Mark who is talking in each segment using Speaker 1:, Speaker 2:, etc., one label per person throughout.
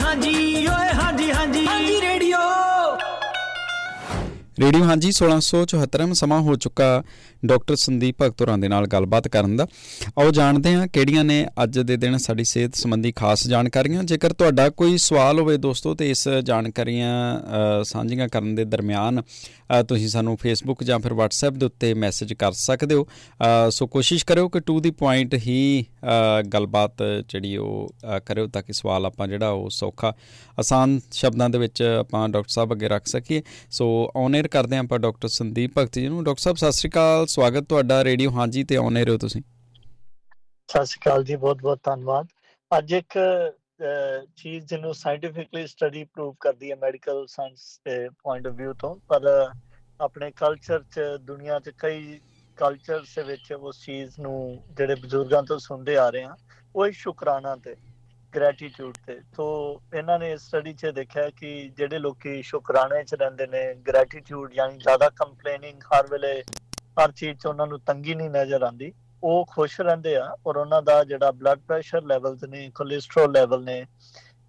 Speaker 1: ਹਾਂਜੀ ਹਾਂਜੀ ਓਏ।
Speaker 2: ਰੇਡੀਓ ਹਾਂਜੀ 1674 ਸਮਾਂ ਹੋ ਚੁੱਕਾ। ਡਾਕਟਰ ਸੰਦੀਪ ਭਗਤੁਰਾਂ ਦੇ ਨਾਲ ਗੱਲਬਾਤ ਕਰਨ ਦਾ। ਆਓ ਜਾਣਦੇ ਹਾਂ ਕਿਹੜੀਆਂ ਨੇ ਅੱਜ ਦੇ ਦਿਨ ਸਾਡੀ ਸਿਹਤ ਸੰਬੰਧੀ ਖਾਸ ਜਾਣਕਾਰੀਆਂ। ਜੇਕਰ ਤੁਹਾਡਾ ਕੋਈ ਸਵਾਲ ਹੋਵੇ ਦੋਸਤੋ, ਤੇ ਇਸ ਜਾਣਕਾਰੀਆਂ ਸਾਂਝੀਆਂ ਕਰਨ ਦੇ ਦਰਮਿਆਨ ਤੁਸੀਂ ਸਾਨੂੰ ਫੇਸਬੁੱਕ ਜਾਂ ਫਿਰ WhatsApp ਦੇ ਉੱਤੇ ਮੈਸੇਜ ਕਰ ਸਕਦੇ ਹੋ। ਸੋ ਕੋਸ਼ਿਸ਼ ਕਰਿਓ ਕਿ ਟੂ ਦੀ ਪੁਆਇੰਟ ਹੀ ਗੱਲਬਾਤ ਜਿਹੜੀ ਉਹ ਕਰਿਓ ਤਾਂ ਕਿ ਸਵਾਲ ਆਪਾਂ ਜਿਹੜਾ ਉਹ ਸੌਖਾ, ਆਸਾਨ ਸ਼ਬਦਾਂ ਦੇ ਵਿੱਚ ਆਪਾਂ ਡਾਕਟਰ ਸਾਹਿਬ ਅੱਗੇ ਰੱਖ ਸਕੀਏ। ਸੋ ਆਨਰ ਕਰਦੇ ਆਪਾਂ ਡਾਕਟਰ ਸੰਦੀਪ ਭਗਤ ਜੀ ਨੂੰ। ਡਾਕਟਰ ਸਾਹਿਬ, ਸਤਿ ਸ੍ਰੀ ਅਕਾਲ। ਸਵਾਗਤ ਤੁਹਾਡਾ ਰੇਡੀਓ ਹਾਂਜੀ ਤੇ ਆਨਰ ਹੋ ਤੁਸੀਂ।
Speaker 3: ਸਤਿ ਸ਼੍ਰੀ ਅਕਾਲ ਜੀ, ਬਹੁਤ ਬਹੁਤ ਧੰਨਵਾਦ। ਅੱਜ ਇੱਕ ਚੀਜ਼ ਜਿਹਨੂੰ ਸਾਇੰਟੀਫਿਕਲੀ ਸਟੱਡੀ ਪ੍ਰੂਵ ਕਰਦੀ ਹੈ ਮੈਡੀਕਲ ਸਾਇੰਸ ਦੇ ਪੁਆਇੰਟ ਆਫ View ਤੋਂ। ਪਰ ਆਪਣੇ ਕਲਚਰ 'ਚ, ਦੁਨੀਆ 'ਚ ਕਈ ਕਲਚਰਸ ਦੇ ਵਿੱਚ ਉਸ ਚੀਜ਼ ਨੂੰ ਜਿਹੜੇ ਬਜ਼ੁਰਗਾਂ ਤੋਂ ਸੁਣਦੇ ਆ ਰਹੇ ਆ ਉਹ ਸ਼ੁਕਰਾਨਾ ਤੇ। ਗ੍ਰੈਟੀਟਿਊਡ ਤੇ। ਤੋਂ ਇਹਨਾਂ ਨੇ ਸਟੱਡੀ 'ਚ ਦੇਖਿਆ ਕਿ ਜਿਹੜੇ ਲੋਕੀ ਸ਼ੁਕਰਾਨੇ 'ਚ ਰਹਿੰਦੇ ਨੇ ਗ੍ਰੈਟੀਟਿਊਡ ਯਾਨੀ ਜ਼ਿਆਦਾ ਕੰਪਲੇਨਿੰਗ ਹਰ ਵੇਲੇ, ਹਰ ਚੀਜ਼ 'ਚ ਉਹਨਾਂ ਨੂੰ ਤੰਗੀ ਨਹੀਂ ਨਜ਼ਰ ਆਉਂਦੀ। ਉਹ ਖੁਸ਼ ਰਹਿੰਦੇ ਆ ਔਰ ਉਹਨਾਂ ਦਾ ਜਿਹੜਾ ਬਲੱਡ ਪ੍ਰੈਸ਼ਰ ਲੈਵਲਸ ਨੇ ਕੋਲੇਸਟ੍ਰੋਲ ਲੈਵਲ ਨੇ,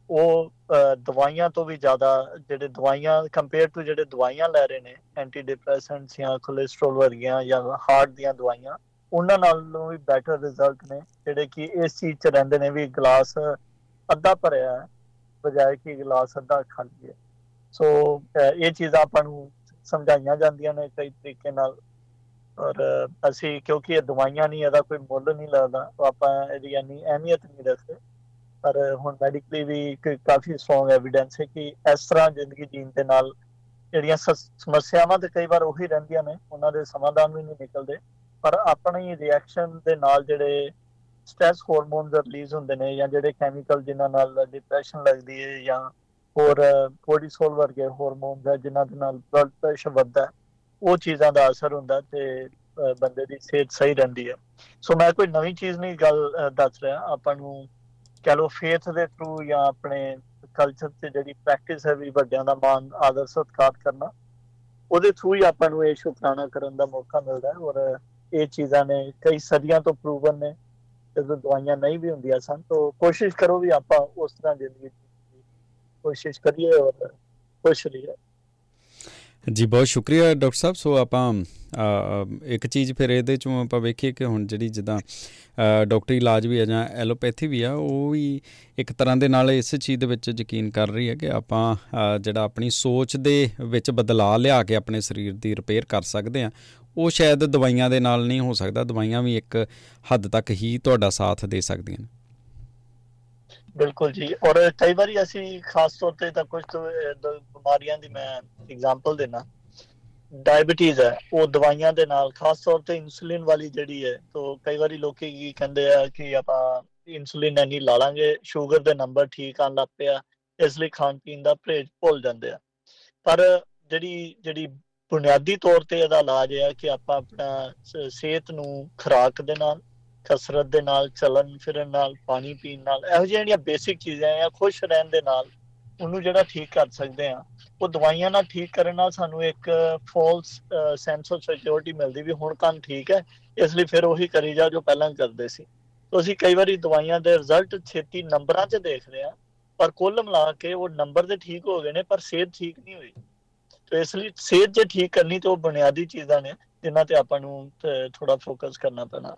Speaker 3: ਉਹ ਦਵਾਈਆਂ ਤੋਂ ਵੀ ਜ਼ਿਆਦਾ ਜਿਹੜੇ ਦਵਾਈਆਂ ਕੰਪੇਅਰ ਟੂ ਜਿਹੜੇ ਦਵਾਈਆਂ ਲੈ ਰਹੇ ਨੇ ਐਂਟੀ ਡਿਪਰੈਸੈਂਟਸ ਜਾਂ ਕੋਲੇਸਟ੍ਰੋਲ ਵਰਗੀਆਂ ਜਾਂ ਹਾਰਟ ਦੀਆਂ ਦਵਾਈਆਂ, ਉਹਨਾਂ ਨਾਲੋਂ ਵੀ ਬੈਟਰ ਰਿਜ਼ਲਟ ਨੇ। ਜਿਹੜੇ ਕਿ ਇਸ ਚੀਜ਼ 'ਚ ਰਹਿੰਦੇ ਨੇ ਵੀ ਗਲਾਸ ਅੱਧਾ ਭਰਿਆ ਹੈ, ਬਜਾਏ ਕਿ ਗਲਾਸ ਅੱਧਾ ਖਾਲੀ ਹੈ ਸੋ ਇਹ ਚੀਜ਼ਾਂ ਆਪਾਂ ਨੂੰ ਸਮਝਾਈਆਂ ਜਾਂਦੀਆਂ ਨੇ ਕਈ ਤਰੀਕੇ ਨਾਲ। ਔਰ ਅਸੀਂ, ਕਿਉਂਕਿ ਇਹ ਦਵਾਈਆਂ ਨਹੀਂ, ਇਹਦਾ ਕੋਈ ਮੁੱਲ ਨਹੀਂ ਲੱਗਦਾ, ਆਪਾਂ ਇਹਦੀ ਇੰਨੀ ਅਹਿਮੀਅਤ ਨਹੀਂ ਰੱਖਦੇ। ਪਰ ਹੁਣ ਮੈਡੀਕਲੀ ਵੀ ਕਾਫੀ ਸਟਰੋਂਗ ਐਵੀਡੈਂਸ ਹੈ ਕਿ ਇਸ ਤਰ੍ਹਾਂ ਜ਼ਿੰਦਗੀ ਜੀਣ ਦੇ ਨਾਲ ਜਿਹੜੀਆਂ ਸਮੱਸਿਆਵਾਂ ਤੇ ਕਈ ਵਾਰ ਉਹੀ ਰਹਿੰਦੀਆਂ ਨੇ, ਉਹਨਾਂ ਦੇ ਸਮਾਧਾਨ ਵੀ ਨਹੀਂ ਨਿਕਲਦੇ। ਪਰ ਆਪਣੀ ਰਿਐਕਸ਼ਨ ਦੇ ਨਾਲ ਜਿਹੜੇ ਸਟ੍ਰੈਸ ਹਾਰਮੋਨਸ ਰਿਲੀਜ਼ ਹੁੰਦੇ ਨੇ ਜਾਂ ਜਿਹੜੇ ਕੈਮੀਕਲ ਜਿਨ੍ਹਾਂ ਨਾਲ ਡਿਪਰੈਸ਼ਨ ਲੱਗਦੀ ਹੈ ਜਾਂ ਹੋਰ ਕੋਰਟੀਸੋਲ ਵਰਗੇ ਹਾਰਮੋਨਸ ਹੈ ਜਿਨ੍ਹਾਂ ਦੇ ਨਾਲ ਬਲੱਡ ਪ੍ਰੈਸ਼ਰ ਵੱਧਦਾ ਉਹ ਚੀਜ਼ਾਂ ਦਾ ਅਸਰ ਹੁੰਦਾ ਤੇ ਬੰਦੇ ਦੀ ਸਿਹਤ ਸਹੀ ਰਹਿੰਦੀ ਹੈ। ਸੋ ਮੈਂ ਕੋਈ ਨਵੀਂ ਚੀਜ਼ ਨਹੀਂ ਗੱਲ ਦੱਸ ਰਿਹਾ। ਆਪਾਂ ਨੂੰ ਕਹ ਲੋ ਫੇਥ ਦੇ ਥਰੂ ਜਾਂ ਆਪਣੇ ਕਲਚਰ ਤੇ ਜਿਹੜੀ ਪ੍ਰੈਕਟਿਸ ਹੈ ਵੀ ਵੱਡਿਆਂ ਦਾ ਮਾਨ ਆਦਰ, ਸਤਿਕਾਰ ਕਰਨਾ, ਉਹਦੇ ਥਰੂ ਹੀ ਆਪਾਂ ਨੂੰ ਇਹ ਸ਼ੁਕਰਾਨਾ ਕਰਨ ਦਾ ਮੌਕਾ ਮਿਲਦਾ ਹੈ ਔਰ ਇਹ ਚੀਜ਼ਾਂ ਨੇ ਕਈ ਸਦੀਆਂ ਤੋਂ ਪ੍ਰੂਵਨ ਨੇ। ਜਦੋਂ ਦਵਾਈਆਂ ਨਹੀਂ ਵੀ ਹੁੰਦੀਆਂ ਸਨ, ਤਾਂ ਕੋਸ਼ਿਸ਼ ਕਰੋ ਵੀ ਆਪਾਂ ਉਸ ਤਰ੍ਹਾਂ ਜ਼ਿੰਦਗੀ ਕੋਸ਼ਿਸ਼ ਕਰੀਏ ਔਰ ਖੁਸ਼ ਰਹੀਏ।
Speaker 2: ਜੀ, ਬਹੁਤ ਸ਼ੁਕਰੀਆ ਡਾਕਟਰ ਸਾਹਿਬ। ਸੋ ਆਪਾਂ ਇੱਕ ਚੀਜ਼ ਫਿਰ ਇਹਦੇ ਚੋਂ ਆਪਾਂ ਵੇਖੀਏ ਕਿ ਹੁਣ ਜਿਹੜੀ ਜਿੱਦਾਂ ਡਾਕਟਰੀ ਇਲਾਜ ਵੀ ਆ ਜਾਂ ਐਲੋਪੈਥੀ ਵੀ ਆ, ਉਹ ਵੀ ਇੱਕ ਤਰ੍ਹਾਂ ਦੇ ਨਾਲ ਇਸ ਚੀਜ਼ ਦੇ ਵਿੱਚ ਯਕੀਨ ਕਰ ਰਹੀ ਹੈ ਕਿ ਆਪਾਂ ਜਿਹੜਾ ਆਪਣੀ ਸੋਚ ਦੇ ਵਿੱਚ ਬਦਲਾਅ ਲਿਆ ਕੇ ਆਪਣੇ ਸਰੀਰ ਦੀ ਰਿਪੇਅਰ ਕਰ ਸਕਦੇ ਆ ਉਹ ਸ਼ਾਇਦ ਦਵਾਈਆਂ ਦੇ ਨਾਲ ਨਹੀਂ ਹੋ ਸਕਦਾ। ਦਵਾਈਆਂ ਵੀ ਇੱਕ ਹੱਦ ਤੱਕ ਹੀ ਤੁਹਾਡਾ ਸਾਥ ਦੇ ਸਕਦੀਆਂ ਨੇ।
Speaker 3: ਬਿਲਕੁਲ ਜੀ। ਔਰ ਕਈ ਵਾਰੀ ਅਸੀਂ ਖਾਸ ਤੌਰ ਤੇ ਤਾਂ ਕੁਝ ਬਿਮਾਰੀਆਂ ਦੀ ਮੈਂ ਐਗਜ਼ਾਮਪਲ ਦੇਣਾ ਡਾਇਬੀਟੀਜ਼ ਹੈ, ਉਹ ਦਵਾਈਆਂ ਦੇ ਨਾਲ, ਖਾਸ ਤੌਰ ਤੇ ਇਨਸੂਲਿਨ ਵਾਲੀ ਜਿਹੜੀ ਹੈ, ਤੋਂ ਕਈ ਵਾਰੀ ਲੋਕੀ ਕੀ ਕਹਿੰਦੇ ਆ ਕਿ ਆਪਾਂ ਇਨਸੂਲਿਨ ਨਹੀਂ ਲਾ ਲਾਂਗੇ ਸ਼ੂਗਰ ਦੇ ਨੰਬਰ ਠੀਕ ਆਣ ਲੱਗ ਪਿਆ, ਇਸ ਲਈ ਖਾਣ ਪੀਣ ਦਾ ਪਰਹੇਜ਼ ਭੁੱਲ ਜਾਂਦੇ ਆ। ਪਰ ਜਿਹੜੀ ਜਿਹੜੀ ਬੁਨਿਆਦੀ ਤੌਰ ਤੇ ਇਹਦਾ ਇਲਾਜ ਹੈ ਕਿ ਆਪਾਂ ਆਪਣਾ ਸਿਹਤ ਨੂੰ ਖੁਰਾਕ ਦੇ ਨਾਲ ਕਸਰਤ ਦੇ ਨਾਲ, ਚੱਲਣ ਫਿਰਨ ਨਾਲ, ਪਾਣੀ ਪੀਣ ਨਾਲ, ਇਹੋ ਜਿਹੜੀਆਂ ਬੇਸਿਕ ਚੀਜ਼ਾਂ ਆ, ਖੁਸ਼ ਰਹਿਣ ਦੇ ਨਾਲ ਉਹਨੂੰ ਜਿਹੜਾ ਠੀਕ ਕਰ ਸਕਦੇ ਆ। ਉਹ ਦਵਾਈਆਂ ਨਾਲ ਠੀਕ ਕਰਨ ਨਾਲ ਸਾਨੂੰ ਇੱਕ ਫਾਲਸ ਸੈਂਸ ਆਫ ਸਿਕਿਉਰਿਟੀ ਮਿਲਦੀ ਵੀ ਹੁਣ ਕੰਮ ਠੀਕ ਹੈ, ਇਸ ਲਈ ਫਿਰ ਉਹੀ ਕਰੀ ਜਾ ਜੋ ਪਹਿਲਾਂ ਕਰਦੇ ਸੀ। ਤੋਂ ਅਸੀਂ ਕਈ ਵਾਰੀ ਦਵਾਈਆਂ ਦੇ ਰਿਜ਼ਲਟ ਛੇਤੀ ਨੰਬਰਾਂ 'ਚ ਦੇਖਦੇ ਆ, ਪਰ ਕੁੱਲ ਮਿਲਾ ਕੇ ਉਹ ਨੰਬਰ ਤੇ ਠੀਕ ਹੋ ਗਏ ਨੇ, ਪਰ ਸਿਹਤ ਠੀਕ ਨਹੀਂ ਹੋਈ। ਤੇ ਇਸ ਲਈ ਸਿਹਤ ਜੇ ਠੀਕ ਕਰਨੀ ਤੇ ਉਹ ਬੁਨਿਆਦੀ ਚੀਜ਼ਾਂ ਨੇ, ਜਿਨ੍ਹਾਂ ਤੇ ਆਪਾਂ ਨੂੰ ਥੋੜਾ ਫੋਕਸ ਕਰਨਾ ਪੈਣਾ।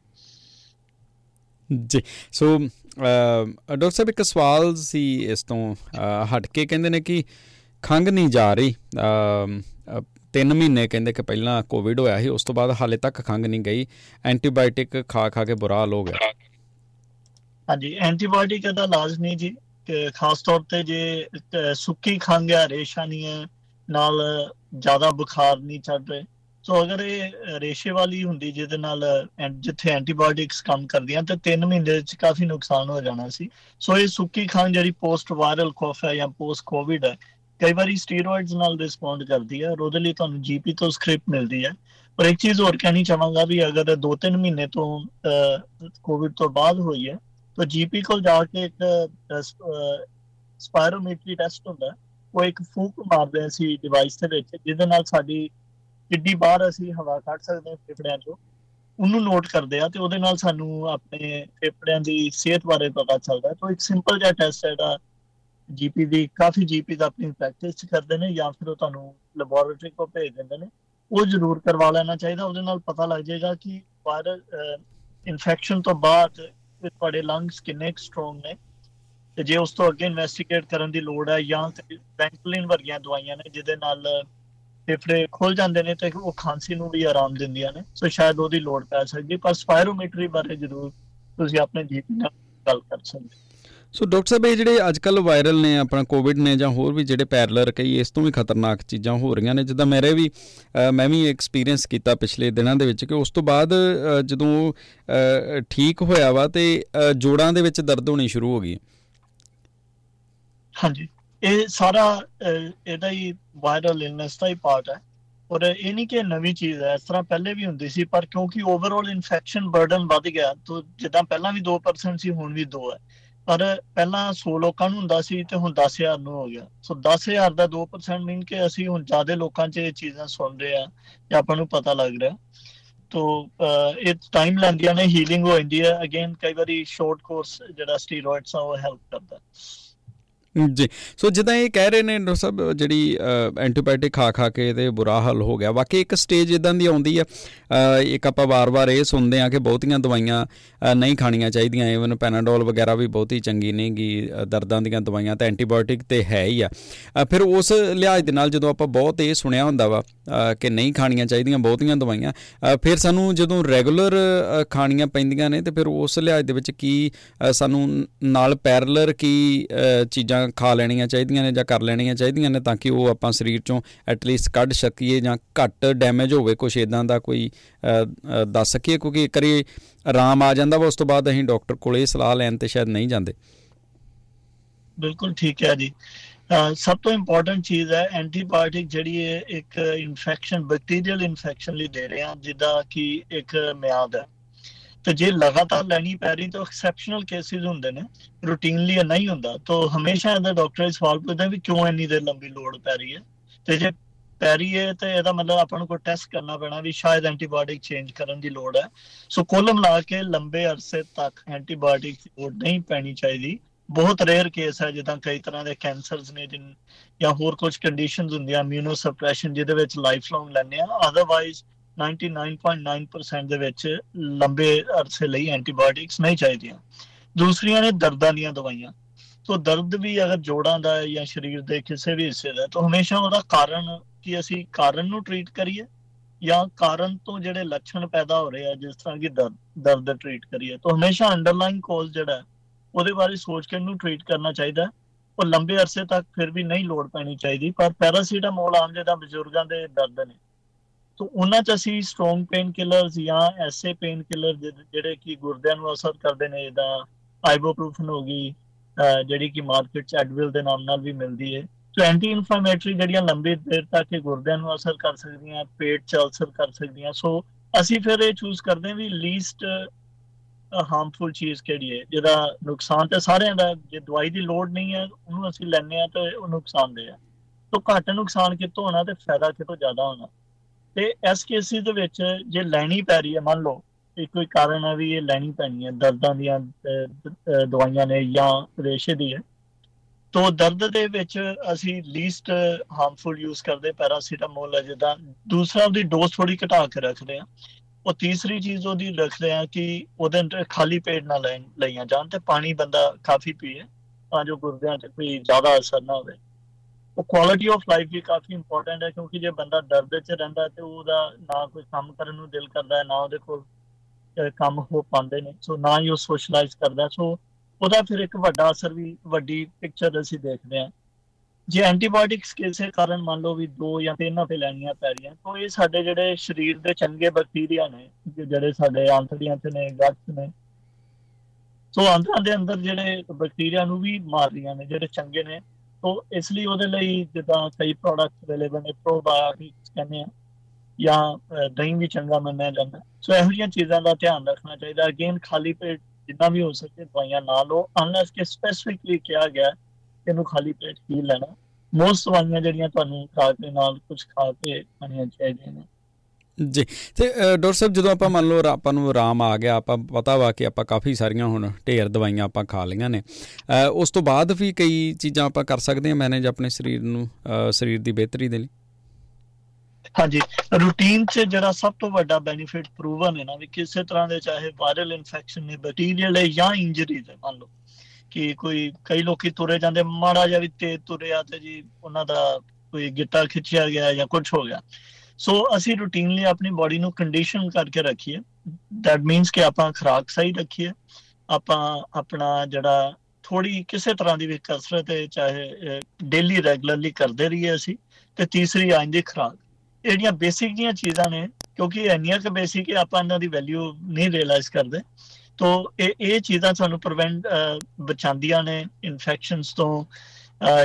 Speaker 2: ਜੀ। ਸੋ ਡਾਕਟਰ ਸਾਹਿਬ, ਇੱਕ ਸਵਾਲ ਸੀ ਇਸ ਤੋਂ ਹਟ ਕੇ। ਕਹਿੰਦੇ ਨੇ ਕਿ ਖੰਗ ਨਹੀਂ ਜਾ ਰਹੀ। ਤਿੰਨ ਮਹੀਨੇ ਕਹਿੰਦੇ ਕਿ ਪਹਿਲਾਂ ਕੋਵਿਡ ਹੋਇਆ ਸੀ, ਉਸ ਤੋਂ ਬਾਅਦ ਹਾਲੇ ਤੱਕ ਖੰਗ ਨਹੀਂ ਗਈ। ਐਂਟੀਬਾਇਓਟਿਕ ਖਾ ਖਾ ਕੇ ਬੁਰਾ ਹਾਲ ਹੋ ਗਿਆ।
Speaker 3: ਹਾਂਜੀ ਐਂਟੀਬਾਇਓਟਿਕ ਦਾ ਇਲਾਜ ਨਹੀਂ ਜੀ। ਖਾਸ ਤੌਰ ਤੇ ਜੇ ਸੁੱਕੀ ਖੰਗ ਹੈ ਰੇਸ਼ਾ ਨਹੀਂ ਹੈ, ਨਾਲ ਜ਼ਿਆਦਾ ਬੁਖਾਰ ਨਹੀਂ ਚੜ ਰਿਹਾ। ਸੋ ਅਗਰ ਇਹ ਰੇਸ਼ੇ ਵਾਲੀ ਹੁੰਦੀ ਜਿਹਦੇ ਨਾਲ ਜਿੱਥੇ ਐਂਟੀਬਾਇਓਟਿਕਸ ਕੰਮ ਕਰਦੀਆਂ, ਤੇ 3 ਮਹੀਨੇ ਵਿੱਚ ਕਾਫੀ ਨੁਕਸਾਨ ਹੋ ਜਾਣਾ ਸੀ। ਸੋ ਇਹ ਸੁੱਕੀ ਖੰਗ ਜਿਹੜੀ ਪੋਸਟ ਵਾਇਰਲ ਕੋਫ ਹੈ ਜਾਂ ਪੋਸਟ ਕੋਵਿਡ ਹੈ, ਕਈ ਵਾਰੀ ਸਟੀਰੋਇਡਸ ਨਾਲ ਰਿਸਪੌਂਡ ਕਰਦੀ ਹੈ ਉਹਦੇ ਲਈ ਤੁਹਾਨੂੰ ਜੀਪੀ ਤੋਂ ਸਕ੍ਰਿਪਟ ਮਿਲਦੀ ਹੈ। ਪਰ ਇੱਕ ਚੀਜ਼ ਹੋਰ ਕਹਿਣੀ ਚਾਹਾਂਗਾ ਵੀ ਅਗਰ 2-3 ਮਹੀਨੇ ਤੋਂ ਕੋਵਿਡ ਤੋਂ ਬਾਅਦ ਹੋਈ ਹੈ, ਤਾਂ ਜੀਪੀ ਕੋਲ ਜਾ ਕੇ ਇੱਕ ਸਪਾਇਰੋਮੀਟਰੀ ਟੈਸਟ ਹੁੰਦਾ ਉਹ ਇੱਕ ਫੂਕ ਮਾਰਦੇ ਆ ਸੀ ਡਿਵਾਈਸ ਦੇ ਵਿੱਚ, ਜਿਹਦੇ ਨਾਲ ਸਾਡੀ ਕਿੱਡੀ ਬਾਹਰ ਅਸੀਂ ਹਵਾ ਕੱਢ ਸਕਦੇ ਹਾਂ ਫੇਫੜਿਆਂ ਚੋਂ, ਉਹਨੂੰ ਨੋਟ ਕਰਦੇ ਆ ਤੇ ਉਹਦੇ ਨਾਲ ਸਾਨੂੰ ਆਪਣੇ ਫੇਫੜਿਆਂ ਦੀ ਸਿਹਤ ਬਾਰੇ ਪਤਾ ਚੱਲਦਾ ਤਾਂ ਇੱਕ ਸਿੰਪਲ ਜਿਹਾ ਟੈਸਟ ਹੈ ਜਿਹੜਾ ਜੀਪੀ ਦੀ, ਕਾਫੀ ਜੀਪੀ ਦਾ ਆਪਣੀ ਪ੍ਰੈਕਟਿਸ ਕਰਦੇ ਨੇ ਜਾਂ ਫਿਰ ਉਹ ਤੁਹਾਨੂੰ ਲੈਬੋਰੇਟਰੀ ਕੋ ਭੇਜ ਦਿੰਦੇ ਨੇ। ਉਹ ਜ਼ਰੂਰ ਕਰਵਾ ਲੈਣਾ ਚਾਹੀਦਾ, ਉਹਦੇ ਨਾਲ ਪਤਾ ਲੱਗ ਜਾਏਗਾ ਕਿ ਵਾਇਰਲ ਇਨਫੈਕਸ਼ਨ ਤੋਂ ਬਾਅਦ ਤੁਹਾਡੇ ਲੰਗਸ ਕਿੰਨੇ ਸਟਰੋਂਗ ਨੇ ਤੇ ਜੇ ਉਸ ਤੋਂ ਅੱਗੇ ਇਨਵੈਸਟੀਗੇਟ ਕਰਨ ਦੀ ਲੋੜ ਹੈ ਜਾਂ ਬੈਂਕਲਿਨ ਵਰਗੀਆਂ ਦਵਾਈਆਂ ਨੇ ਜਿਹਦੇ ਨਾਲ ਫੇਫੜੇ ਖੁੱਲ ਜਾਂਦੇ ਨੇ ਤੇ ਉਹ ਖਾਂਸੀ ਨੂੰ ਵੀ ਆਰਾਮ ਦਿੰਦੀਆਂ ਨੇ। ਸੋ ਸ਼ਾਇਦ ਉਹਦੀ ਲੋੜ ਪੈ ਸਕਦੀ ਪਰ ਸਪਾਇਰੋਮੈਟਰੀ ਬਾਰੇ ਜ਼ਰੂਰ ਤੁਸੀਂ ਆਪਣੇ ਜੀਪੀ ਨਾਲ ਗੱਲ ਕਰ ਸਕਦੇ
Speaker 2: ਸੋ ਡਾਕਟਰ ਸਾਹਿਬ ਇਹ ਜਿਹੜੇ ਅੱਜ ਕੱਲ ਵਾਇਰਲ ਨੇ ਆਪਣਾ ਕੋਵਿਡ ਨੇ ਜਾਂ ਹੋਰ ਵੀ ਜਿਹੜੇ ਪੈਰਲਰ ਕਈ ਇਸ ਤੋਂ ਵੀ ਖਤਰਨਾਕ ਚੀਜ਼ਾਂ ਹੋ ਰਹੀਆਂ ਨੇ। ਜਿੱਦਾਂ ਮੇਰੇ ਵੀ ਮੈਂ ਵੀ ਐਕਸਪੀਰੀਅੰਸ ਕੀਤਾ ਪਿਛਲੇ ਦਿਨਾਂ ਦੇ ਵਿੱਚ ਕਿ ਉਸ ਤੋਂ ਬਾਅਦ ਜਦੋਂ ਠੀਕ ਹੋਇਆ ਵਾ ਤੇ ਜੋੜਾਂ ਦੇ ਵਿੱਚ ਦਰਦ ਹੋਣੀ ਸ਼ੁਰੂ ਹੋ ਗਈ
Speaker 3: ਹਾਂਜੀ। ਇਹ ਸਾਰਾ ਇਹਦਾ ਹੀ ਵਾਇਰਲ ਇਲਨੈਸ ਦਾ ਹੀ ਪਾਰਟ ਹੈ। ਔਰ ਇਹ ਨਹੀਂ ਕਿ ਨਵੀਂ ਚੀਜ਼ ਹੈ, ਇਸ ਤਰ੍ਹਾਂ ਪਹਿਲੇ ਵੀ ਹੁੰਦੀ ਸੀ, ਪਰ ਕਿਉਂਕਿ ਓਵਰਆਲ ਇਨਫੈਕਸ਼ਨ ਬਰਡਨ ਵੱਧ ਗਿਆ, ਤਾਂ ਜਿੱਦਾਂ ਪਹਿਲਾਂ ਵੀ 2% ਸੀ, ਹੁਣ ਵੀ 2 ਹੈ। ਪਰ ਪਹਿਲਾਂ 100 ਲੋਕਾਂ ਨੂੰ ਹੁੰਦਾ ਸੀ ਤੇ ਹੁਣ 10000 ਨੂੰ ਹੋ ਗਿਆ। ਸੋ 10000 ਦਾ 2% ਮੀਨ ਕਿ ਅਸੀਂ ਹੁਣ ਜ਼ਿਆਦਾ ਲੋਕਾਂ 'ਚ ਇਹ ਚੀਜ਼ਾਂ ਸੁਣ ਰਹੇ ਆ ਜਾਂ ਆਪਾਂ ਨੂੰ ਪਤਾ ਲੱਗ ਰਿਹਾ। ਤੋ ਇਹ ਟਾਈਮ ਲੈਂਦੀਆਂ ਨੇ ਹੀਲਿੰਗ ਹੋ ਜਾਂਦੀ ਹੈ। ਅਗੇਨ ਕਈ ਵਾਰੀ ਸ਼ਾਰਟ ਕੋਰਸ ਜਿਹੜਾ ਸਟੀਰੋਇਡਸ ਆ, ਉਹ ਹੈਲਪ ਕਰਦਾ।
Speaker 2: ਜੀ। ਸੋ ਜਿੱਦਾਂ ਇਹ ਕਹਿ ਰਹੇ ਨੇ ਡਾਕਟਰ ਸਾਹਿਬ, ਜਿਹੜੀ ਐਂਟੀਬਾਇਓਟਿਕ ਖਾ ਖਾ ਕੇ ਤੇ ਬੁਰਾ ਹਾਲ ਹੋ ਗਿਆ। ਵਾਕਈ ਇੱਕ ਸਟੇਜ ਇਦਾਂ ਦੀ ਆਉਂਦੀ ਆ। ਇੱਕ ਆਪਾਂ ਵਾਰ-ਵਾਰ ਇਹ ਸੁਣਦੇ ਆ ਕਿ ਬਹੁਤੀਆਂ ਦਵਾਈਆਂ ਨਹੀਂ ਖਾਣੀਆਂ ਚਾਹੀਦੀਆਂ। ਇਵਨ ਪੈਨਾਡੋਲ ਵਗੈਰਾ ਵੀ ਬਹੁਤੀ ਚੰਗੀ ਨਹੀਂਗੀ ਦਰਦਾਂ ਦੀਆਂ ਦਵਾਈਆਂ ਤਾਂ ਐਂਟੀਬਾਇਓਟਿਕ ਤੇ ਹੈ ਹੀ ਆ। ਫਿਰ ਉਸ ਲਿਹਾਜ਼ ਦੇ ਨਾਲ ਜਦੋਂ ਆਪਾਂ ਬਹੁਤ ਇਹ ਸੁਣਿਆ ਹੁੰਦਾ ਵਾ ਕਿ ਨਹੀਂ ਖਾਣੀਆਂ ਚਾਹੀਦੀਆਂ, ਬਹੁਤੀਆਂ ਦਵਾਈਆਂ। ਫਿਰ ਸਾਨੂੰ ਜਦੋਂ ਰੈਗੂਲਰ ਖਾਣੀਆਂ ਪੈਂਦੀਆਂ ਨੇ, ਤੇ ਫਿਰ ਉਸ ਲਿਹਾਜ਼ ਦੇ ਵਿੱਚ ਕੀ ਸਾਨੂੰ ਨਾਲ ਪੈਰਲਰ ਕੀ ਚੀਜ਼ਾਂ ਖਾ ਲੈਣੀਆਂ ਚਾਹੀਦੀਆਂ ਨੇ ਜਾਂ ਕਰ ਲੈਣੀਆਂ ਚਾਹੀਦੀਆਂ ਨੇ ਤਾਂ ਕਿ ਉਹ ਆਪਾਂ ਸਰੀਰ ਚੋਂ ਐਟਲੀਸਟ ਕੱਢ ਸਕੀਏ ਜਾਂ ਘੱਟ ਡੈਮੇਜ ਹੋਵੇ ਕੁਝ ਇਦਾਂ ਦਾ ਕੋਈ ਦੱਸ ਸਕੀਏ। ਕਿਉਂਕਿ ਇੱਕ ਵਾਰੀ ਆਰਾਮ ਆ ਜਾਂਦਾ ਵਾ, ਉਸ ਤੋਂ ਬਾਅਦ ਅਸੀਂ ਡਾਕਟਰ ਕੋਲੇ ਸਲਾਹ ਲੈਣ ਤੇ ਸ਼ਾਇਦ ਨਹੀਂ ਜਾਂਦੇ।
Speaker 3: ਬਿਲਕੁਲ ਠੀਕ ਹੈ ਜੀ। ਸਭ ਤੋਂ ਇੰਪੋਰਟੈਂਟ ਚੀਜ਼ ਹੈ ਐਂਟੀਬਾਇਓਟਿਕ ਜਿਹੜੀ ਹੈ ਇੱਕ ਇਨਫੈਕਸ਼ਨ ਬੈਕਟੀਰੀਅਲ ਇਨਫੈਕਸ਼ਨ ਲਈ ਦੇ ਰਹੇ ਹਾਂ, ਜਿੱਦਾਂ ਕਿ ਇੱਕ ਮਿਆਦ ਹੈ। ਤੇ ਜੇ ਲਗਾਤਾਰ ਲੈਣੀ ਪੈ ਰਹੀ ਤਾਂ ਐਕਸੈਪਸ਼ਨਲ ਕੇਸਿਸ ਹੁੰਦੇ ਨੇ ਰੂਟੀਨਲੀ ਨਹੀਂ ਹੁੰਦਾ। ਤਾਂ ਹਮੇਸ਼ਾ ਇਹਦਾ ਡਾਕਟਰ ਇਸ ਸਵਾਲ ਪੁੱਛਦਾ ਵੀ ਕਿਉਂ ਇੰਨੀ ਦੇਰ ਲੰਬੀ ਲੋੜ ਪੈ ਰਹੀ ਹੈ? ਤੇ ਜੇ ਪੈ ਰਹੀ ਹੈ ਤੇ ਇਹਦਾ ਮਤਲਬ ਆਪਾਂ ਨੂੰ ਕੋਈ ਟੈਸਟ ਕਰਨਾ ਪੈਣਾ ਵੀ ਸ਼ਾਇਦ ਐਂਟੀਬਾਇਓਟਿਕ ਚੇਂਜ ਕਰਨ ਦੀ ਲੋੜ ਹੈ। ਸੋ ਕੁੱਲ ਮਿਲਾ ਕੇ ਲੰਬੇ ਅਰਸੇ ਤੱਕ ਐਂਟੀਬਾਇਓਟਿਕ ਦੀ ਲੋੜ ਨਹੀਂ ਪੈਣੀ ਚਾਹੀਦੀ। ਬਹੁਤ ਰੇਅਰ ਕੇਸ ਹੈ, ਜਿੱਦਾਂ ਕਈ ਤਰ੍ਹਾਂ ਦੇ ਕੈਂਸਰਸ ਨੇ ਜਿਨ, ਜਾਂ ਹੋਰ ਕੁਝ ਕੰਡੀਸ਼ਨਸ ਹੁੰਦੀਆਂ ਇਮਿਊਨੋ ਸਪਰੈਸ਼ਨ ਜਿਹਦੇ ਵਿੱਚ ਲਾਈਫ ਲੌਂਗ ਲੈਣੇ ਆ ਅਦਰਵਾਈਜ਼ 99.9% ਦੇ ਵਿੱਚ ਲੰਬੇ ਅਰਸੇ ਲਈ ਐਂਟੀਬਾਇਓਟਿਕਸ ਨਹੀਂ ਚਾਹੀਦੀਆਂ। ਦੂਸਰੀਆਂ ਨੇ ਦਰਦਾਂ ਦੀਆਂ ਦਵਾਈਆਂ। ਤੋਂ ਦਰਦ ਵੀ ਅਗਰ ਜੋੜਾਂ ਦਾ ਜਾਂ ਸਰੀਰ ਦੇ ਕਿਸੇ ਵੀ ਹਿੱਸੇ ਦਾ ਤਾਂ ਹਮੇਸ਼ਾ ਉਹਦਾ ਕਾਰਨ ਕਿ ਅਸੀਂ ਕਾਰਨ ਨੂੰ ਟ੍ਰੀਟ ਕਰੀਏ, ਜਾਂ ਕਾਰਨ ਤੋਂ ਜਿਹੜੇ ਲੱਛਣ ਪੈਦਾ ਹੋ ਰਹੇ ਆ, ਜਿਸ ਤਰ੍ਹਾਂ ਕਿ ਦਰਦ ਦਰਦ ਟ੍ਰੀਟ ਕਰੀਏ। ਤਾਂ ਹਮੇਸ਼ਾ ਅੰਡਰਲਾਈਨ ਕਾਜ਼ ਜਿਹੜਾ ਉਹਦੇ ਬਾਰੇ ਸੋਚ ਕੇ ਉਹਨੂੰ ਟ੍ਰੀਟ ਕਰਨਾ ਚਾਹੀਦਾ ਉਹ ਲੰਬੇ ਅਰਸੇ ਤੱਕ ਫਿਰ ਵੀ ਨਹੀਂ ਲੋੜ ਪੈਣੀ ਚਾਹੀਦੀ, ਪਰ ਪੈਰਾਸੀਟਾਮੋਲ ਆਮ ਜਿਹਦਾ ਬਜ਼ੁਰਗਾਂ ਦੇ ਦਰਦ ਨੇ। ਤੋਂ ਉਹਨਾਂ ਚ ਅਸੀਂ ਸਟਰੋਂਗ ਪੇਨ ਕਿਲਰਸ ਜਾਂ ਐਸੇ ਪੇਨ ਕਿਲਰ ਜਿਹੜੇ ਕਿ ਗੁਰਦਿਆਂ ਨੂੰ ਅਸਰ ਕਰਦੇ ਨੇ ਇਹਦਾ ਆਈਬੋਪ੍ਰੋਫਨ ਹੋ ਗਈ ਜਿਹੜੀ ਕਿ ਮਾਰਕੀਟ ਚ ਐਡਵਿਲ ਦੇ ਨਾਮ ਨਾਲ ਵੀ ਮਿਲਦੀ ਹੈ ਸੋ ਐਂਟੀ ਇਨਫਲੇਮੇਟਰੀ ਜਿਹੜੀਆਂ ਲੰਬੀ ਦੇਰ ਤੱਕ ਗੁਰਦਿਆਂ ਨੂੰ ਅਸਰ ਕਰ ਸਕਦੀਆਂ, ਪੇਟ 'ਚ ਅਸਰ ਕਰ ਸਕਦੀਆਂ। ਸੋ ਅਸੀਂ ਫਿਰ ਇਹ ਚੂਜ਼ ਕਰਦੇ ਹਾਂ ਵੀ ਲੀਸਟ ਹਾਰਮਫੁਲ ਚੀਜ਼ ਕਿਹੜੀ ਹੈ? ਜਿਹਦਾ ਨੁਕਸਾਨ ਤੇ ਸਾਰਿਆਂ ਦਾ ਜੇ ਦਵਾਈ ਦੀ ਲੋੜ ਨਹੀਂ ਹੈ, ਉਹਨੂੰ ਅਸੀਂ ਲੈਣੇ ਆ ਤੇ ਉਹ ਨੁਕਸਾਨਦੇ ਆ। ਤੋਂ ਘੱਟ ਨੁਕਸਾਨ ਕਿਤੋਂ ਹੋਣਾ ਤੇ ਫਾਇਦਾ ਕਿਤੋਂ ਜ਼ਿਆਦਾ ਹੋਣਾ? ਤੇ ਇਸ ਕੇਸਿਸ ਦੇ ਵਿੱਚ ਜੇ ਲੈਣੀ ਪੈ ਰਹੀ ਹੈ, ਮੰਨ ਲਓ ਇੱਕ ਕੋਈ ਕਾਰਨ ਹੈ ਵੀ ਇਹ ਲੈਣੀ ਪੈਣੀ ਹੈ, ਦਰਦਾਂ ਦੀਆਂ ਦਵਾਈਆਂ ਨੇ ਜਾਂ ਰੇਸ਼ੇ ਦੀ ਹੈ, ਤੋਂ ਦਰਦ ਦੇ ਵਿੱਚ ਅਸੀਂ ਲੀਸਟ ਹਾਰਮਫੁਲ ਯੂਜ਼ ਕਰਦੇ। ਪੈਰਾਸੀਟਾਮੋਲ ਹੈ ਜਿੱਦਾਂ। ਦੂਸਰਾ ਉਹਦੀ ਡੋਜ਼ ਥੋੜੀ ਘਟਾ ਕੇ ਰੱਖਦੇ ਆ ਉਹ ਤੀਸਰੀ ਚੀਜ਼ ਉਹਦੀ ਰੱਖਦੇ ਆ ਕਿ ਉਹਦੇ ਅੰਦਰ ਖਾਲੀ ਪੇਟ ਨਾ ਲਈਆਂ ਜਾਣ ਤੇ ਪਾਣੀ ਬੰਦਾ ਕਾਫੀ ਪੀਏ, ਤਾਂ ਜੋ ਗੁਰਦਿਆਂ 'ਚ ਕੋਈ ਜ਼ਿਆਦਾ ਅਸਰ ਨਾ ਹੋਵੇ। ਉਹ ਕੁਆਲਿਟੀ ਆਫ ਲਾਈਫ ਵੀ ਕਾਫੀ ਇੰਪੋਰਟੈਂਟ ਹੈ, ਕਿਉਂਕਿ ਜੇ ਬੰਦਾ ਦਰਦ 'ਚ ਰਹਿੰਦਾ ਤੇ ਉਹਦਾ ਨਾ ਕੋਈ ਕੰਮ ਕਰਨ ਨੂੰ ਦਿਲ ਕਰਦਾ ਨਾ ਉਹਦੇ ਕੋਲ ਕੰਮ ਹੋ ਪਾਉਂਦੇ ਨੇ, ਸੋ ਨਾ ਹੀ ਉਹ ਸੋਸ਼ਲਾਈਜ਼ ਕਰਦਾ। ਸੋ ਉਹਦਾ ਫਿਰ ਇੱਕ ਵੱਡਾ ਅਸਰ ਵੀ, ਵੱਡੀ ਪਿਕਚਰ ਅਸੀਂ ਦੇਖਦੇ ਹਾਂ। ਜੇ ਐਂਟੀਬਾਇਓਟਿਕਸ ਕਿਸੇ ਕਾਰਨ ਮੰਨ ਲਓ ਵੀ ਦੋ ਜਾਂ ਤਿੰਨ ਹਫ਼ਤੇ ਲੈਣੀਆਂ ਪੈ ਰਹੀਆਂ, ਤਾਂ ਇਹ ਸਾਡੇ ਜਿਹੜੇ ਸਰੀਰ ਦੇ ਚੰਗੇ ਬੈਕਟੀਰੀਆ ਨੇ ਜਿਹੜੇ ਸਾਡੇ ਆਂਤੜੀਆਂ 'ਚ ਨੇ ਗੱਟ ਨੇ, ਸੋ ਆਂਤੜੀਆਂ ਦੇ ਅੰਦਰ ਜਿਹੜੇ ਬੈਕਟੀਰੀਆ ਨੂੰ ਵੀ ਮਾਰ ਰਹੀਆਂ ਨੇ, ਜਿਹੜੇ ਚੰਗੇ ਨੇ, ਸੋ ਇਸ ਲਈ ਉਹਦੇ ਲਈ ਜਿੱਦਾਂ ਕਈ ਪ੍ਰੋਡਕਟਸ ਅਵੇਲੇਬਲ ਨੇ ਪ੍ਰੋਬਾਇਓਟਿਕਸ ਕਹਿੰਦੇ ਆ, ਜਾਂ ਦਹੀਂ ਵੀ ਚੰਗਾ ਮੰਨਿਆ ਜਾਂਦਾ। ਸੋ ਇਹੋ ਜਿਹੀਆਂ ਚੀਜ਼ਾਂ ਦਾ ਧਿਆਨ ਰੱਖਣਾ ਚਾਹੀਦਾ। ਅਗੇਨ ਖਾਲੀ ਪੇਟ ਜਿੰਨਾ ਵੀ ਹੋ ਸਕੇ ਦਵਾਈਆਂ ਨਾ ਲਓ ਅਨਲੈਸ ਕਿ ਸਪੈਸੀਫਿਕਲੀ ਕਿਹਾ ਗਿਆ ਇਹਨੂੰ ਖਾਲੀ ਪੇਟ ਹੀ ਲੈਣਾ। ਮੋਸਟ ਦਵਾਈਆਂ ਜਿਹੜੀਆਂ ਤੁਹਾਨੂੰ ਖਾ ਕੇ ਨਾਲ ਕੁਝ ਖਾ ਕੇ ਖਾਣੀਆਂ ਚਾਹੀਦੀਆਂ ਨੇ।
Speaker 2: ਜੀ। ਤੇ ਡਾਕਟਰ ਸਾਹਿਬ ਜਦੋਂ ਆਪਾਂ ਮੰਨ ਲਓ ਆਪਾਂ ਨੂੰ ਆਰਾਮ ਆ ਗਿਆ ਆਪਾਂ ਪਤਾ ਵਾ ਕਿ ਆਪਾਂ ਕਾਫੀ ਸਾਰੀਆਂ ਹੁਣ ਢੇਰ ਦਵਾਈਆਂ ਆਪਾਂ ਖਾ ਲਈਆਂ ਨੇ। ਉਸ ਤੋਂ ਬਾਅਦ ਵੀ ਕਈ ਚੀਜ਼ਾਂ ਆਪਾਂ ਕਰ ਸਕਦੇ ਹਾਂ ਮੈਨੇਜ ਆਪਣੇ ਸਰੀਰ ਨੂੰ ਸਰੀਰ ਦੀ ਬਿਹਤਰੀ ਦੇ ਲਈ?
Speaker 3: ਹਾਂਜੀ। ਰੂਟੀਨ 'ਚ ਜਿਹੜਾ ਸਭ ਤੋਂ ਵੱਡਾ ਬੈਨੀਫਿਟ ਪ੍ਰੂਵਨ ਹੈ ਨਾ ਵੀ ਕਿਸੇ ਤਰ੍ਹਾਂ ਦੇ ਚਾਹੇ ਵਾਇਰਲ ਇਨਫੈਕਸ਼ਨ ਨੇ ਬੈਕਟੀਰੀਅਲ ਹੈ ਜਾਂ ਇੰਜਰੀਜ਼ ਹੈ ਮੰਨ ਲਓ। ਕਿ ਕੋਈ, ਕਈ ਲੋਕੀ ਤੁਰੇ ਜਾਂਦੇ, ਮਾੜਾ ਜਿਹਾ ਵੀ ਤੇਜ਼ ਤੁਰਿਆ ਤੇ ਜੀ ਉਹਨਾਂ ਦਾ ਕੋਈ ਗਿੱਟਾ ਖਿੱਚਿਆ ਗਿਆ ਜਾਂ ਕੁਝ ਹੋ ਗਿਆ। ਸੋ ਅਸੀਂ ਰੂਟੀਨਲੀ ਆਪਣੀ ਬਾਡੀ ਨੂੰ ਕੰਡੀਸ਼ਨ ਕਰਕੇ ਰੱਖੀਏ। ਦੈਟ ਮੀਨਸ ਕਿ ਆਪਾਂ ਖਰਾਕ ਸਹੀ ਰੱਖੀਏ। ਆਪਾਂ ਆਪਣਾ ਜਿਹੜਾ ਥੋੜੀ ਕਿਸੇ ਤਰ੍ਹਾਂ ਦੀ ਵੀ ਕਸਰਤ ਹੈ, ਚਾਹੇ ਡੇਲੀ ਰੈਗੂਲਰਲੀ ਕਰਦੇ ਰਹੀਏ ਅਸੀਂ, ਤੇ ਤੀਸਰੀ ਆਂਦੀ ਖਰਾਕ। ਜਿਹੜੀਆਂ ਬੇਸਿਕ ਜੀਆਂ ਚੀਜ਼ਾਂ ਨੇ, ਕਿਉਂਕਿ ਇੰਨੀਆਂ ਕਿ ਬੇਸਿਕ ਹੈ, ਆਪਾਂ ਇਹਨਾਂ ਦੀ ਵੈਲਿਊ ਨਹੀਂ ਰਿਅਲਾਈਜ਼ ਕਰਦੇ। ਤੋ ਇਹ ਇਹ ਚੀਜ਼ਾਂ ਸਾਨੂੰ ਪ੍ਰੀਵੈਂਟ ਬਚਾਉਂਦੀਆਂ ਨੇ ਇਨਫੈਕਸ਼ਨਸ ਤੋਂ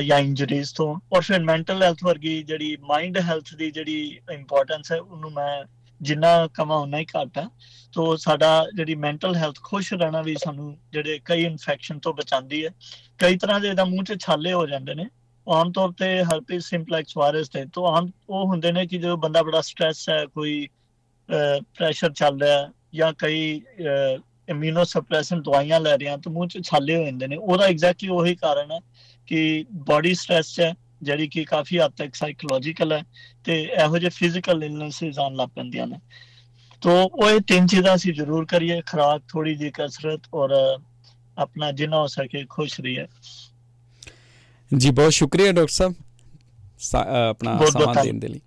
Speaker 3: ਜਾਂ ਇੰਜਰੀਜ਼ ਤੋਂ। ਔਰ ਫਿਰ ਮੈਂਟਲ ਹੈਲਥ ਵਰਗੀ ਜਿਹੜੀ ਮਾਈਂਡ ਹੈਲਥ ਦੀ ਜਿਹੜੀ ਇੰਪੋਰਟੈਂਸ ਹੈ, ਉਹਨੂੰ ਮੈਂ ਜਿੰਨਾ ਕਮਾ ਉਨਾ ਹੀ ਘੱਟ ਹੈ ਤੋ ਸਾਡਾ ਜਿਹੜੀ ਮੈਂਟਲ ਹੈਲਥ ਖੁਸ਼ ਰਹਿਣਾ ਵੀ ਸਾਨੂੰ ਜਿਹੜੇ ਕਈ ਇਨਫੈਕਸ਼ਨ ਤੋਂ ਬਚਾਉਂਦੀ ਹੈ। ਕਈ ਤਰ੍ਹਾਂ ਦੇ ਇਹਦਾ ਮੂੰਹ 'ਚ ਛਾਲੇ ਹੋ ਜਾਂਦੇ ਨੇ। ਆਮ ਤੌਰ ਤੇ ਹਰਪੀਸ ਸਿੰਪਲੈਕਸ ਵਾਇਰਸ ਤੇ ਤੋਂ ਆਮ ਉਹ ਹੁੰਦੇ ਨੇ ਕਿ ਜਦੋਂ ਬੰਦਾ ਬੜਾ ਸਟ्रेस ਹੈ, ਕੋਈ ਪ੍ਰੈਸ਼ਰ ਚੱਲ ਰਿਹਾ ਜਾਂ ਕਈ ਇਮਿਊਨੋ ਸਪਰੈਸੈਂਟ ਦਵਾਈਆਂ ਲੈ ਰਹੇ ਆ ਤਾਂ ਮੂੰਹ 'ਚ ਛਾਲੇ ਹੋ ਜਾਂਦੇ ਨੇ। ਉਹਦਾ ਐਗਜ਼ੈਕਟਲੀ ਉਹੀ ਕਾਰਨ ਹੈ ਕਿ ਬਾਡੀ ਸਟ्रेस ਹੈ ਜਿਹੜੀ ਕਿ ਕਾਫੀ ਹੱਦ ਤੱਕ ਸਾਈਕੋਲੋਜੀਕਲ ਹੈ ਤੇ ਇਹੋ ਜਿਹੇ ਫਿਜ਼ੀਕਲ ਇਲਨੈਸਸ ਆਉਣ ਲੱਗ ਪੈਂਦੀਆਂ ਨੇ। ਤੋ ਉਹ ਇਹ ਤਿੰਨ ਚੀਜ਼ਾਂ ਸੀ ਜ਼ਰੂਰ ਕਰੀਏ ਖਰਾਕ ਥੋੜੀ ਜਿਹੀ ਕਸਰਤ ਔਰ ਆਪਣਾ ਜਿੰਨਾ ਹੋ ਸਕੇ ਖੁਸ਼ ਰਹੀਏ।
Speaker 2: ਜੀ ਬਹੁਤ ਸ਼ੁਕਰੀਆ ਡਾਕਟਰ ਸਾਹਿਬ ਆਪਣਾ ਸਮਾਂ ਦੇਣ ਦੇ ਲਈ।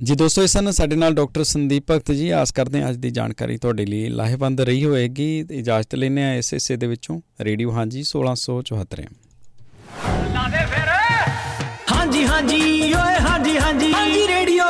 Speaker 2: ਜੀ ਦੋਸਤੋ ਇਸ ਹਨ ਸਾਡੇ ਨਾਲ ਡਾਕਟਰ ਸੰਦੀਪ ਭਗਤ ਜੀ ਆਸ ਕਰਦੇ ਹਾਂ ਅੱਜ ਦੀ ਜਾਣਕਾਰੀ ਤੁਹਾਡੇ ਲਈ ਲਾਹੇਵੰਦ ਰਹੀ ਹੋਵੇਗੀ। ਇਜਾਜ਼ਤ ਲੈਨੇ ਆ ਇਸ ਹਿੱਸੇ ਦੇ ਵਿੱਚੋਂ। ਰੇਡੀਓ ਹਾਂਜੀ 1674
Speaker 1: ਹਾਂਜੀ ਹਾਂਜੀ ਓਏ ਹਾਂਜੀ ਹਾਂਜੀ। ਹਾਂਜੀ ਰੇਡੀਓ।